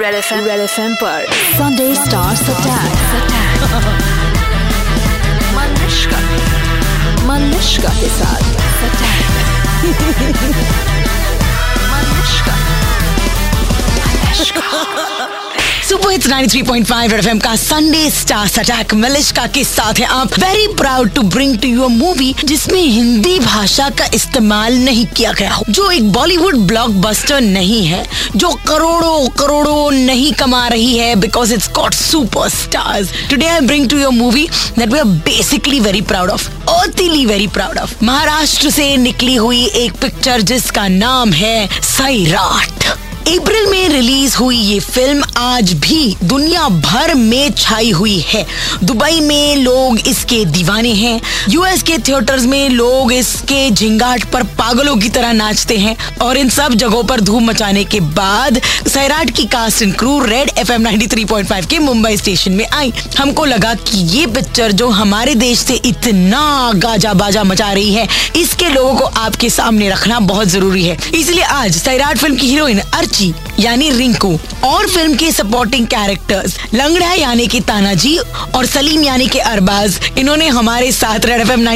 Red F Red F पर Sunday stars attack Manushka Manushka के साथ Manushka super hits 93.5 Red FM का Sunday attack Malishka के साथ है आप। Very proud to bring to you movie जिसमें हिंदी भाषा का इस्तेमाल नहीं किया गया जो एक बॉलीवुड ब्लॉकबस्टर नहीं है, जो करोड़ों करोड़ों नहीं कमा रही है because it's got super stars today I bring to your movie that we are basically very proud of very proud of Maharashtra से निकली हुई एक पिक्चर जिसका नाम है सैराट अप्रैल में रिलीज़ हुई ये फ़िल्म आज भी दुनिया भर में छाई हुई है। दुबई में लोग इसके दीवाने हैं। यूएस के थिएटर्स में लोग इसके झिंगाट पर पागलों की तरह नाचते हैं और इन सब जगहों पर धूम मचाने के बाद सैराट की cast and crew Red F M के मुंबई स्टेशन में आई। हमको लगा कि ये पिक्चर जो हमारे देश से इतना गाजा बाजा मचा रही है, इसके लोगों को आपके सामने रखना बहुत ज़रूरी है। इसलिए आज सैराट फ़िल्म की हीरोइन अर्ची यानी रिंकू, और फ़िल्म के सपोर्टिंग कैरेक्टर्स लंगड़ा यानी कि तानाजी और सलीम यानी कि अरबाज, इन्होंने हमारे साथ रेड एफ़ एम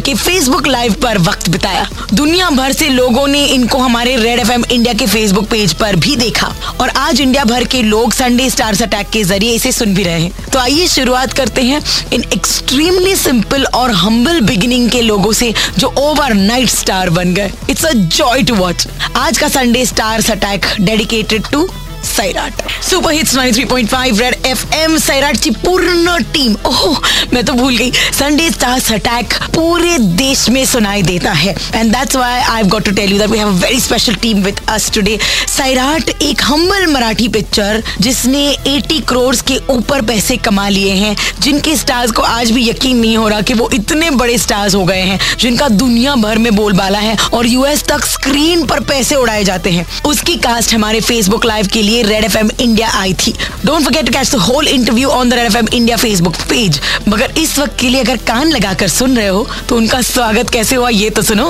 के फेसबुक लाइव पर वक्त बिताया। दुनिया भर से लोगों ने इनको हमारे रेड एफएम इंडिया के फेसबुक पेज पर भी देखा, और आज इंडिया भर के लोग संडे स्टार्स अटैक के ज़रिए इसे सुन भी रहे हैं। तो आइए शुरुआत करते हैं इन एक्सट्रीमली सिंपल और हम्बल बिगिनिंग के लोगों से जो ओवरनाइट स्टार बन गए। It's a joy to watch आज का Sunday stars attack dedicated to Sairat super hits 93.5 Red FM सैराटची पूर्ण टीम. ओह, मैं तो भूल गई. संडे स्टार्स अटैक पूरे देश में सुनाई देता है. And that's why I have got to tell you that we have a very special team with us today Sairat एक हम्बल मराठी पिक्चर जिसने 80 करोड़ के ऊपर पैसे कमा लिए हैं, जिनके स्टार्स को आज भी यकीन नहीं हो रहा कि वो इतने बड़े स्टार्स हो गए हैं, जिनका दुनिया भर में बोलबाला है और यूएस तक स्क्रीन पर पैसे उड़ाए जाते हैं. उसकी कास्ट हमारे फेसबुक लाइव के लिए लिए रेड एफ़ एम इंडिया आई थी। Don't forget to catch the whole interview on the Red F M India Facebook page मगर इस वक्त के लिए अगर कान लगाकर सुन रहे हो तो उनका स्वागत कैसे हुआ ये तो सुनो।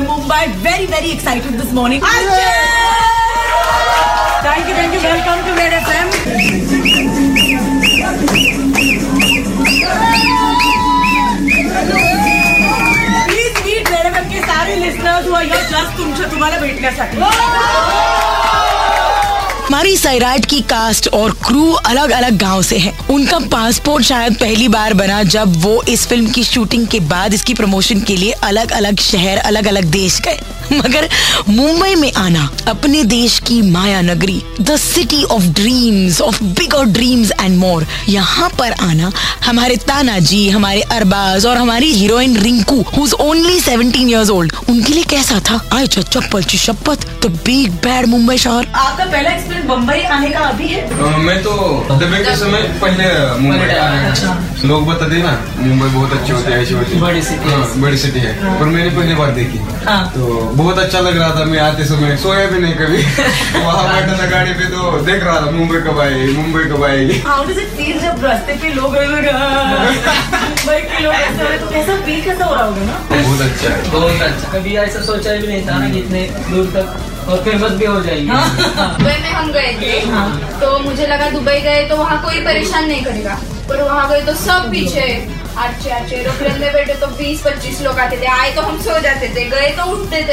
Mumbai very very excited this morning thank you thank you welcome तुम्हाला भेटण्यासाठी. हमारी सैराट की कास्ट और क्रू अलग अलग गाँव से है उनका पासपोर्ट शायद पहली बार बना जब वो इस फ़िल्म की शूटिंग के बाद इसकी प्रमोशन के लिए अलग अलग शहर अलग अलग देश गए मगर मुंबई में आना अपने देश की माया नगरी the city of dreams of bigger dreams and more यहाँ पर आना हमारे ताना जी हमारे अरबाज और हमारी heroine Rinku whose only 17 years old उनके लिए कैसा था? आय चप्पल ची शपथ द बिग बैड मुंबई शहर. आपका पहला एक्सपीरियंस बम्बई आने का अभी है? अ, मैं तो दबे के समय पहले मुंबई अच्छा। लोग बताते हैं ना मुंबई बहुत अच्छी होती है ऐसी होती है। बड़ी city है। हाँ, बड़ी सिटी है। पर मैंने पहली बार देखी। हाँ। तो बहुत अच्छा लग रहा था मैं आते समय। सोया भी नहीं कभी। वहाँ बैठा था गाड़ी पे तो देख रहा था मुंबई कब आएगी मुंबई कब आएगी। फील जब रास्ते पे लोग मुंबई के लोग ऐसे हो रहे तो कैसा फील कैसा हो रहा होगा ना? बहुत अच्छा है। बहुत अच्छा। कभी ऐसा सोचा भी नहीं था ना कि इतने दूर तक और फ़ेमस भी हो जाएगी। दुबई में हम गए थे। तो मुझे लगा दुबई गए तो वहाँ कोई परेशान नहीं करेगा। पर वहाँ गए तो सब पीछे अच्छे अच्छे। एरोप्लेन में बैठे तो 20-25 लोग आते थे। आए तो हम सो जाते थे, गए तो उठते थे।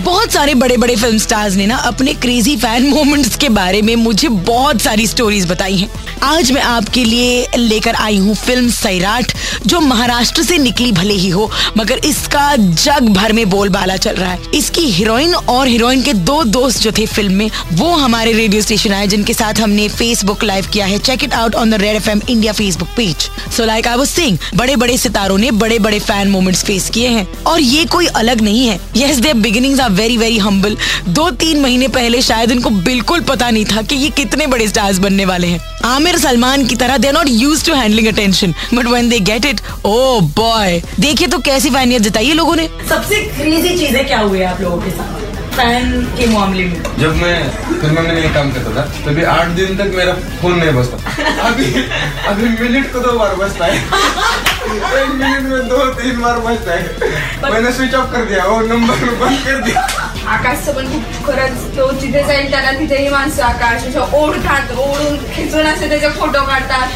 बहुत सारे बड़े बड़े फ़िल्म स्टार्स ने ना अपने क्रेजी फ़ैन मोमेंट्स के बारे में मुझे बहुत सारी स्टोरीज बताई हैं। आज मैं आपके लिए लेकर आई हूँ फ़िल्म सैराट, जो महाराष्ट्र से निकली भले ही हो, मगर इसका जग भर में बोलबाला चल रहा है। इसकी हीरोइन और हीरोइन के दो दोस्त जो थे फ़िल्म में, वो हमारे रेडियो स्टेशन आए, जिनके साथ हमने फेसबुक लाइव किया है। Check it out on the Red FM India Facebook page so like I saying बड़े बड़े सितारों ने बड़े बड़े फ़ैन मोमेंट्स फेस किए हैं। और ये कोई अलग नहीं है। Yes their beginnings are very very humble दो तीन महीने पहले शायद इनको बिल्कुल पता नहीं था कि ये कितने बड़े स्टार्स बनने वाले हैं। आमिर सलमान की तरह they not use to handling attention but when they get it oh boy देखिए तो कैसी फैनियत जताई है लोगों ने। सबसे क्रेजी चीज़ें क्या हुई आप लोगों के साथ? फ़ैन के मामले में। जब मैं फ़िल्म में नहीं काम करता था तभी आठ दिन तक मेरा फ़ोन नहीं बजता। अभी अभी मिनट को दो बार बजता है। एक मिनट में दो तीन बार बजता है। मैंने स्विच ऑफ़ कर दिया वो नंबर बंद कर दिया। आकाशचं पण खूप खरंच तो जिथे जाईल त्याला तिथेही माणसं आकाश असं ओढतात ओढून खिचून असे त्याचे फोटो काढतात.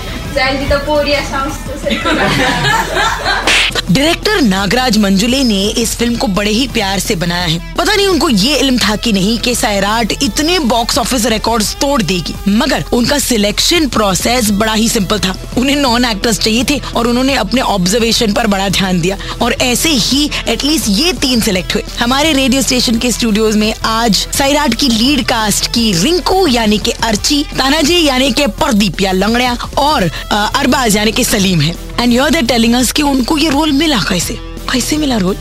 डायरेक्टर नागराज मंजुले ने इस फ़िल्म को बड़े ही प्यार से बनाया है। पता नहीं उनको ये इल्म था कि नहीं कि सैराट इतने बॉक्स ऑफ़िस रिकॉर्ड्स तोड़ देगी। मगर उनका सिलेक्शन प्रोसेस बड़ा ही सिंपल था। उन्हें नॉन एक्टर्स चाहिए थे और उन्होंने अपने ऑब्जर्वेशन पर बड़ा ध्यान दिया। और ऐसे ही एटलीस्ट ये तीन सिलेक्ट हुए। हमारे रेडियो स्टेशन के स्टूडियोज में आज सैराट की लीड कास्ट की रिंकू, यानी के अर्ची, तानाजी, यानी के प्रदीप या लंगड़िया और अरबाज यानी कि सलीम है। And you are telling us कि उनको ये रोल मिला कैसे? कैसे मिला रोल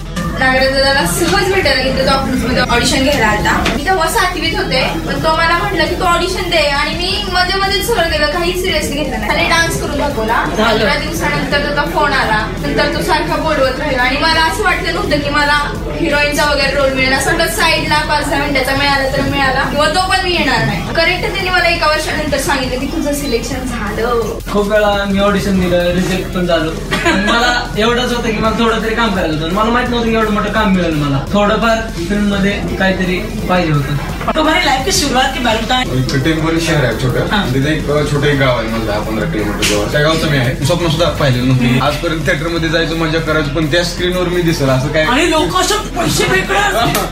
ऑडिशन होते तो मला म्हटलं की तू ऑडिशन दे आणि मध्ये मध्येच सर गेलं काही सिरियसली घेतलं नाही. त्याने डान्स करून दाखवला. पंधरा दिवसानंतर त्याचा फोन आला. नंतर तो सारखा बोलवत राहिला. आणि मला असं वाटलं नव्हतं की मला हिरोईनचा वगैरे रोल मिळेल. असं साईडला पाच दहा मिनिटाचा मिळाला तर मिळाला. किंवा तो पण मी येणार नाही. करेक्ट त्यांनी मला एका वर्षानंतर सांगितलं की तुझं सिलेक्शन झालं. खूप वेळा मी ऑडिशन दिलं रिजेक्ट पण झालो. मला एवढंच होतं की मला थोडं तरी काम करायचं होतं. मला माहीत नव्हतं की एवढं मोठं काम मिळेल मला. थोडंफार फिल्ममध्ये काहीतरी पाहिजे होतं. तुम्हारी लाइफ की शुरुआत के बारे में बताएं। एक टेम्पोरी शहर आहे छोटं। तिथे एक छोटं एक गाव आहे मला दहा पंधरा किलोमीटर जवळ। त्या गावचं मी आहे. स्वप्न सुद्धा पाहिलं नव्हतं. आजपर्यंत थिएटरमध्ये जायचं मजा करायचं पण त्या स्क्रीनवर मी दिसेल. असं काय? आणि लोक असं पैसे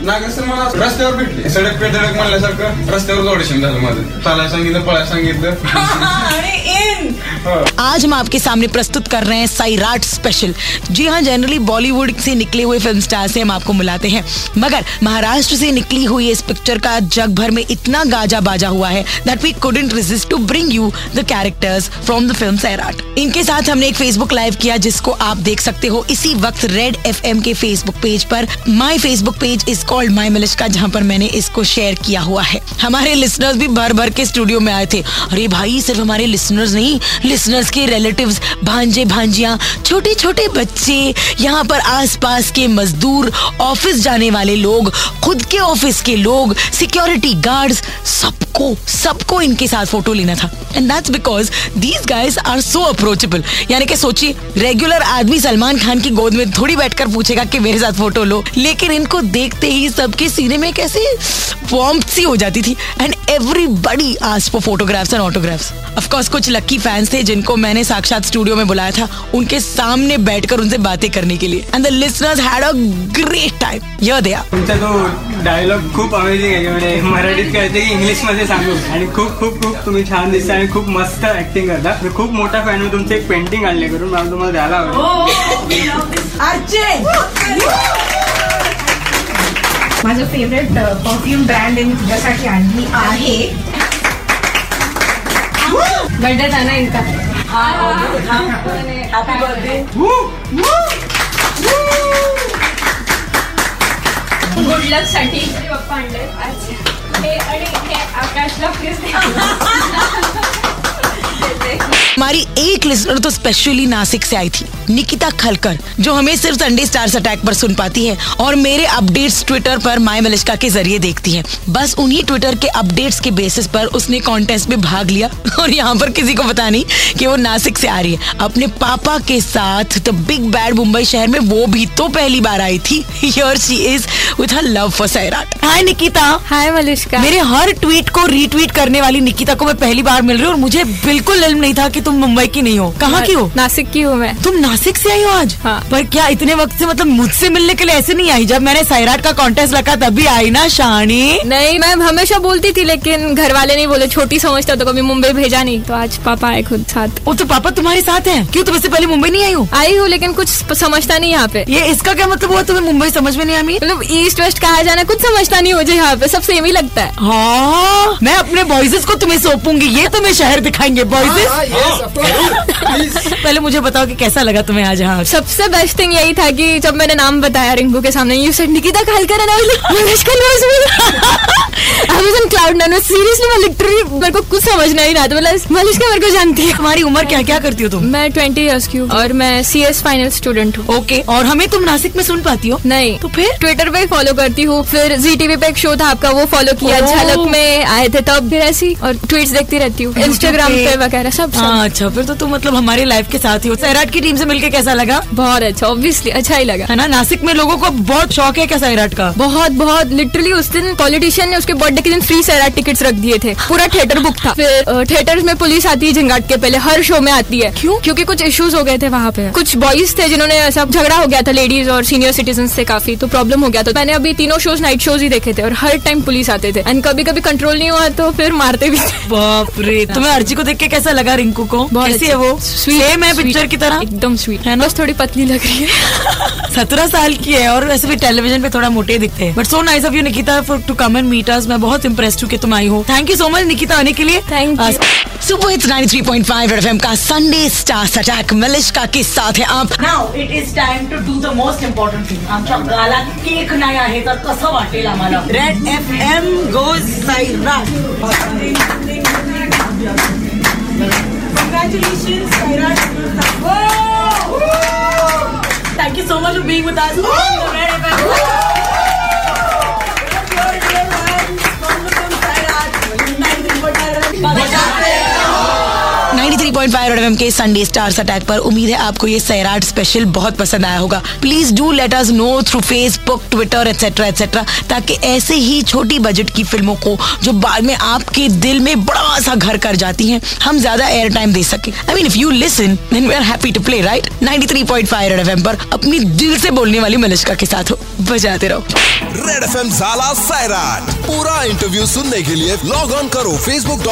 नागेश्वर मला रस्त्यावर भेटले. सडक पे धडक म्हणल्यासारखं रस्त्यावर ऑडिशन झालं माझं. चालायला सांगितलं पळायला सांगितलं. आज हम आपके सामने प्रस्तुत कर रहे हैं सैराट स्पेशल जी हाँ जनरली बॉलीवुड से निकले हुए फ़िल्म स्टार से हम आपको मिलाते हैं। मगर महाराष्ट्र से निकली हुई इस पिक्चर का जग भर में इतना गाजा बाजा हुआ है that we couldn't resist to bring you the characters from the film Sairat इनके साथ हमने एक फेसबुक लाइव किया जिसको आप देख सकते हो इसी वक्त रेड एफएम के फेसबुक पेज पर। My Facebook page is called my Malishka जहाँ पर मैंने इसको शेयर किया हुआ है। हमारे लिसनर्स भी भर भर के स्टूडियो में आए थे। अरे भाई, सिर्फ़ हमारे लिसनर्स नहीं लिसनर्स के रिलेटिव्स भांजे भांजियाँ छोटे छोटे बच्चे, यहाँ पर आसपास के मजदूर ऑफ़िस जाने वाले लोग, खुद के ऑफ़िस के लोग सिक्योरिटी गार्ड्स सबको सबको इनके साथ फ़ोटो लेना था। And that's because these guys are so approachable यानी कि सोचिए रेगुलर आदमी सलमान खान की गोद में थोड़ी बैठकर पूछेगा कि मेरे साथ फ़ोटो लो। लेकिन इनको देखते ही सबके सीने में कैसे वार्मथ सी हो जाती थी। एंड एवरीबडी आज for photographs and autographs of course कुछ लक्की फैंस थे जिनको मैंने साक्षात स्टूडियो में बुलाया था उनके सामने बैठकर उनसे बातें करने के लिए। And the listeners had a great time य दया तुमचा तो डायलॉग खूप अमेझिंग आहे म्हणजे मराठीत कळते की इंग्लिशमध्ये सांगू. आणि खूप खूप खूप तुम्ही छान दिसता आणि खूप मस्त ऍक्टिंग करता. मी खूप मोठा फॅन मी तुमचं एक पेंटिंग आणले करून. मला तुम्हाला द्यायला आवडेल. माझं फेवरेट परफ्यूम ब्रँड मी तुझ्यासाठी आणली आहे. बर्थडे था ना इनका. हैप्पी बर्थडे गुड लकसाठी पप्पा आणले अच्छा हे आणि हे आकाशला हमारी एक लिसनर तो स्पेशली नासिक से आई थी, निकिता खलकर, जो हमें सिर्फ़ संडे स्टार्स अटैक पर सुन पाती है और मेरे अपडेट्स ट्विटर पर माय मलिश्का के ज़रिए देखती है। बस उन्हीं ट्विटर के अपडेट्स के बेसिस पर उसने कॉन्टेस्ट में भाग लिया और यहाँ पर किसी को पता नहीं कि वो नासिक से आ रही है। अपने पापा के साथ द बिग बैड मुंबई शहर में वो भी तो पहली बार आई थी। She is with her love for Sairat hi Nikita hi Malishka मेरे हर ट्वीट को रीट्वीट करने वाली निकिता को मैं पहली बार मिल रही हूँ और मुझे बिल्कुल इल्म नहीं था कि तुम मुंबई की नहीं हो। कहाँ की हो? नासिक की हूँ मैं। तुम नासिक से आई हो आज? हाँ। पर क्या इतने वक्त से मतलब मुझसे मिलने के लिए ऐसे नहीं आई? जब मैंने सैराट का कॉन्टेस्ट रखा तभी आई ना शानी नहीं मैं हमेशा बोलती थी लेकिन घर वाले नहीं बोले। छोटी समझता तो कभी मुंबई भेजा नहीं। तो आज पापा आए खुद साथ। वो तो पापा तुम्हारे साथ हैं? क्यों तुम इससे पहले मुंबई नहीं आई हो? आई हूँ लेकिन कुछ समझता नहीं यहाँ पे। ये इसका क्या मतलब हुआ? तुम्हें मुंबई समझ में नहीं आई मतलब ईस्ट वेस्ट कहा जाना कुछ समझता नहीं मुझे यहाँ पे सब सेम ही लगता है। हाँ। मैं अपने बॉयजेस को तुम्हें सौंपूँगी ये तुम्हें शहर दिखाएँगे बॉयजेस पहले मुझे बताओ कि कैसा लगा तुम्हें आज यहाँ? सबसे बेस्ट थिंग यही था कि जब मैंने नाम बताया रिंकू के सामने you said Nikita Khalkar and I was like Anushka knows me I was in proud ना सीरियसली मैं लिटरली मेरे को कुछ समझ नहीं रहा था। मतलब मलिश्का मेरे को जानती है। हमारी उम्र क्या क्या करती हो तुम? मैं ट्वेंटी ईयर्स की हूँ। और मैं सी एस फाइनल स्टूडेंट हूँ। ओके और हमें तुम नासिक में सुन पाती हो? नहीं। तो फिर? ट्विटर पे फॉलो करती हूँ। फिर जी टीवी पे एक शो था आपका वो फॉलो किया झलक में आए थे तब। फिर ऐसी? और ट्वीट देखती रहती हूँ इंस्टाग्राम पे। वगैरह सब हाँ अच्छा फिर तो तुम मतलब हमारी लाइफ के साथ ही हो। सैराट की टीम से मिलकर कैसा लगा? बहुत अच्छा ऑब्वियसली अच्छा ही लगा। है ना? नासिक में लोगों को बहुत शौक है क्या सैराट का? बहुत बहुत लिटरली उस दिन पॉलिटिशियन ने उसके बर्थडे के दिन फ्री सैराट टिकट्स रख दिए थे। पूरा थिएटर बुक था। फिर थिएटर्स में पुलिस आती है झंगाट के पहले हर शो में आती है। क्यों? क्योंकि कुछ इश्यूज़ हो गए थे वहाँ पे। कुछ बॉयज़ थे जिन्होंने ऐसा झगड़ा हो गया था लेडीज़ और सीनियर सिटीजन से काफ़ी तो प्रॉब्लम हो गया था। मैंने अभी तीनों शोज़ नाइट शोज़ ही देखे थे और हर टाइम पुलिस आते थे। एंड कभी कभी कंट्रोल नहीं हुआ तो फिर मारते भी थे। बाप रे तुम्हें अर्जी को देख के कैसा लगा रिंकू को? बहुत कैसी अच्छा। है वो? सेम है पिक्चर की तरह? एकदम स्वीट है ना? बस थोड़ी पतली लग रही है। सत्रह साल की है और वैसे भी टेलीविज़न पे थोड़ा मोटे दिखते हैं। But so nice of you Nikita for to come and meet us मैं बहुत इम्प्रेस्ड हूँ कि तुम आई हो। Thank you so much Nikita आने के लिए। Thank you. Super hits 93.5 Red FM का संडे स्टार्स अटैक मलिश का किस साथ है आप। Now it is time to do the most important thing आमच्या गाला केक नाही आहे तर कसं वाटेल आम्हाला Red F M goes Sairat Congratulations, Sairat. Thank you so much for being with us on 93.5 Red FM के संडे स्टार्स अटैक पर उम्मीद है आपको ये सैराट स्पेशल बहुत पसंद आया होगा। Please do let us know through Facebook Twitter etcetera etcetera ताकि ऐसे ही छोटी बजट की फ़िल्मों को जो बाद में आपके दिल में बड़ा सा घर कर जाती हैं, हम ज़्यादा एयर टाइम दे सके। I mean if you listen then we are happy to play right 93.5 Red FM पर अपनी दिल से बोलने वाली मलिश्का के साथ हो। बजाते रहो। रेड एफ़ एम झाला सैराट। पूरा इंटरव्यू सुनने के लिए लॉग ऑन करो फेसबुक